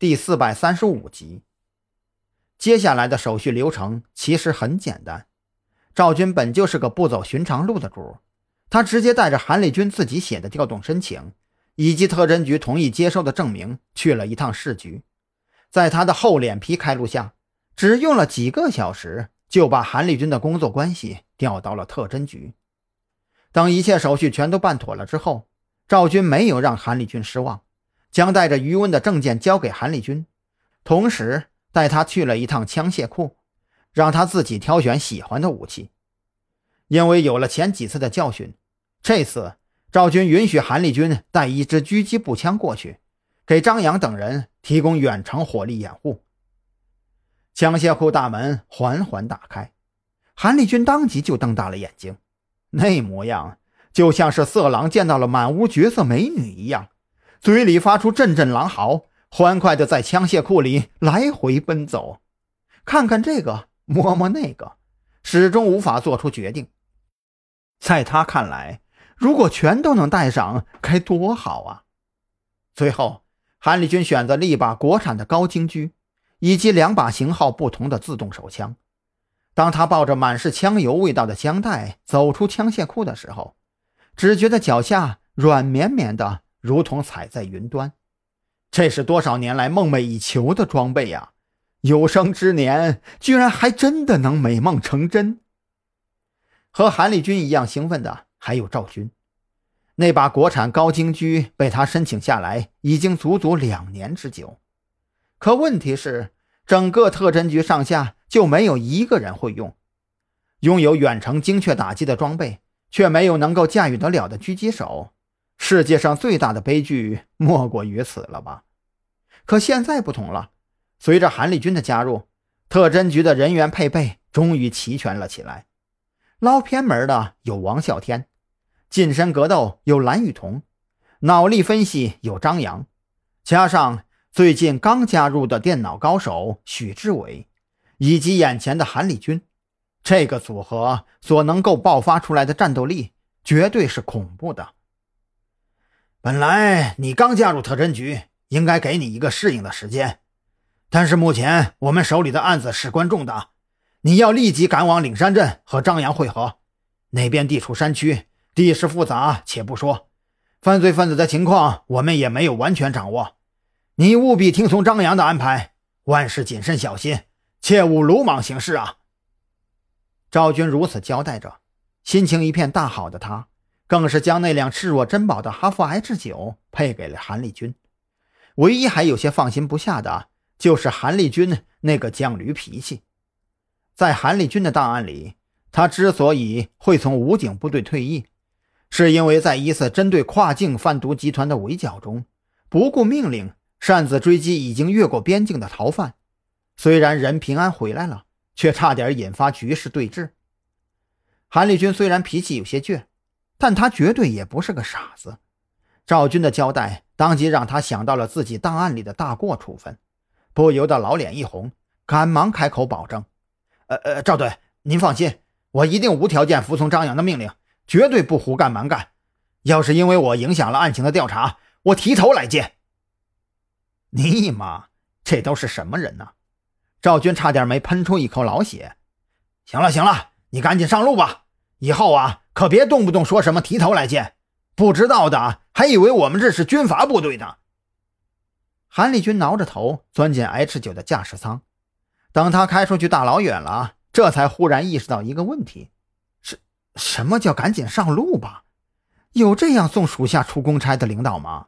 第四百三十五集。接下来的手续流程其实很简单。赵军本就是个不走寻常路的主，他直接带着韩立军自己写的调动申请，以及特侦局同意接收的证明，去了一趟市局。在他的厚脸皮开路下，只用了几个小时，就把韩立军的工作关系调到了特侦局。等一切手续全都办妥了之后，赵军没有让韩立军失望。将带着余温的证件交给韩立军，同时带他去了一趟枪械库，让他自己挑选喜欢的武器。因为有了前几次的教训，这次赵军允许韩立军带一支狙击步枪过去，给张扬等人提供远程火力掩护。枪械库大门缓缓打开，韩立军当即就瞪大了眼睛，那模样就像是色狼见到了满屋绝色美女一样。嘴里发出阵阵狼嚎，欢快地在枪械库里来回奔走，看看这个，摸摸那个，始终无法做出决定。在他看来，如果全都能带上，该多好啊！最后，韩立军选择了一把国产的高精狙，以及两把型号不同的自动手枪。当他抱着满是枪油味道的枪袋走出枪械库的时候，只觉得脚下软绵绵的。如同踩在云端，这是多少年来梦寐以求的装备呀！有生之年居然还真的能美梦成真。和韩立军一样兴奋的还有赵军，那把国产高精狙被他申请下来已经足足两年之久，可问题是，整个特侦局上下就没有一个人会用，拥有远程精确打击的装备，却没有能够驾驭得了的狙击手。世界上最大的悲剧莫过于此了吧？可现在不同了，随着韩立军的加入，特侦局的人员配备终于齐全了起来。捞偏门的有王啸天，近身格斗有蓝雨桐，脑力分析有张扬，加上最近刚加入的电脑高手许志伟，以及眼前的韩立军，这个组合所能够爆发出来的战斗力绝对是恐怖的。本来你刚加入特侦局，应该给你一个适应的时间。但是目前我们手里的案子事关重大，你要立即赶往岭山镇和张扬会合。那边地处山区，地势复杂，且不说，犯罪分子的情况我们也没有完全掌握。你务必听从张扬的安排，万事谨慎小心，切勿鲁莽行事啊！赵军如此交代着，心情一片大好的他。更是将那辆视若珍宝的哈弗 H 九配给了韩立军，唯一还有些放心不下的，就是韩立军那个犟驴脾气。在韩立军的档案里，他之所以会从武警部队退役，是因为在一次针对跨境贩毒集团的围剿中，不顾命令擅自追击已经越过边境的逃犯，虽然人平安回来了，却差点引发局势对峙。韩立军虽然脾气有些倔。但他绝对也不是个傻子。赵军的交代当即让他想到了自己档案里的大过处分，不由得老脸一红，赶忙开口保证：“呃呃，赵队，您放心，我一定无条件服从张扬的命令，绝对不胡干蛮干。要是因为我影响了案情的调查，我提头来见。”你妈，这都是什么人呢？赵军差点没喷出一口老血。行了行了，你赶紧上路吧，以后啊。可别动不动说什么提头来见，不知道的还以为我们这是军阀部队呢。韩立军挠着头钻进 H 九的驾驶舱，等他开出去大老远了，这才忽然意识到一个问题：是什么叫赶紧上路吧？有这样送属下出公差的领导吗？